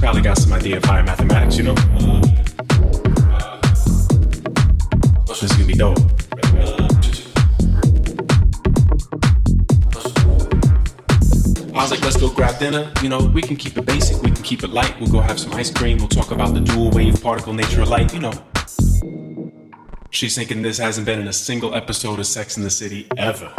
probably got some idea of higher mathematics, you know? This is gonna be dope. I was like, let's go grab dinner. You know, we can keep it basic, we can keep it light. We'll go have some ice cream, we'll talk about the dual wave particle nature of light, you know. She's thinking this hasn't been in a single episode of Sex in the City ever.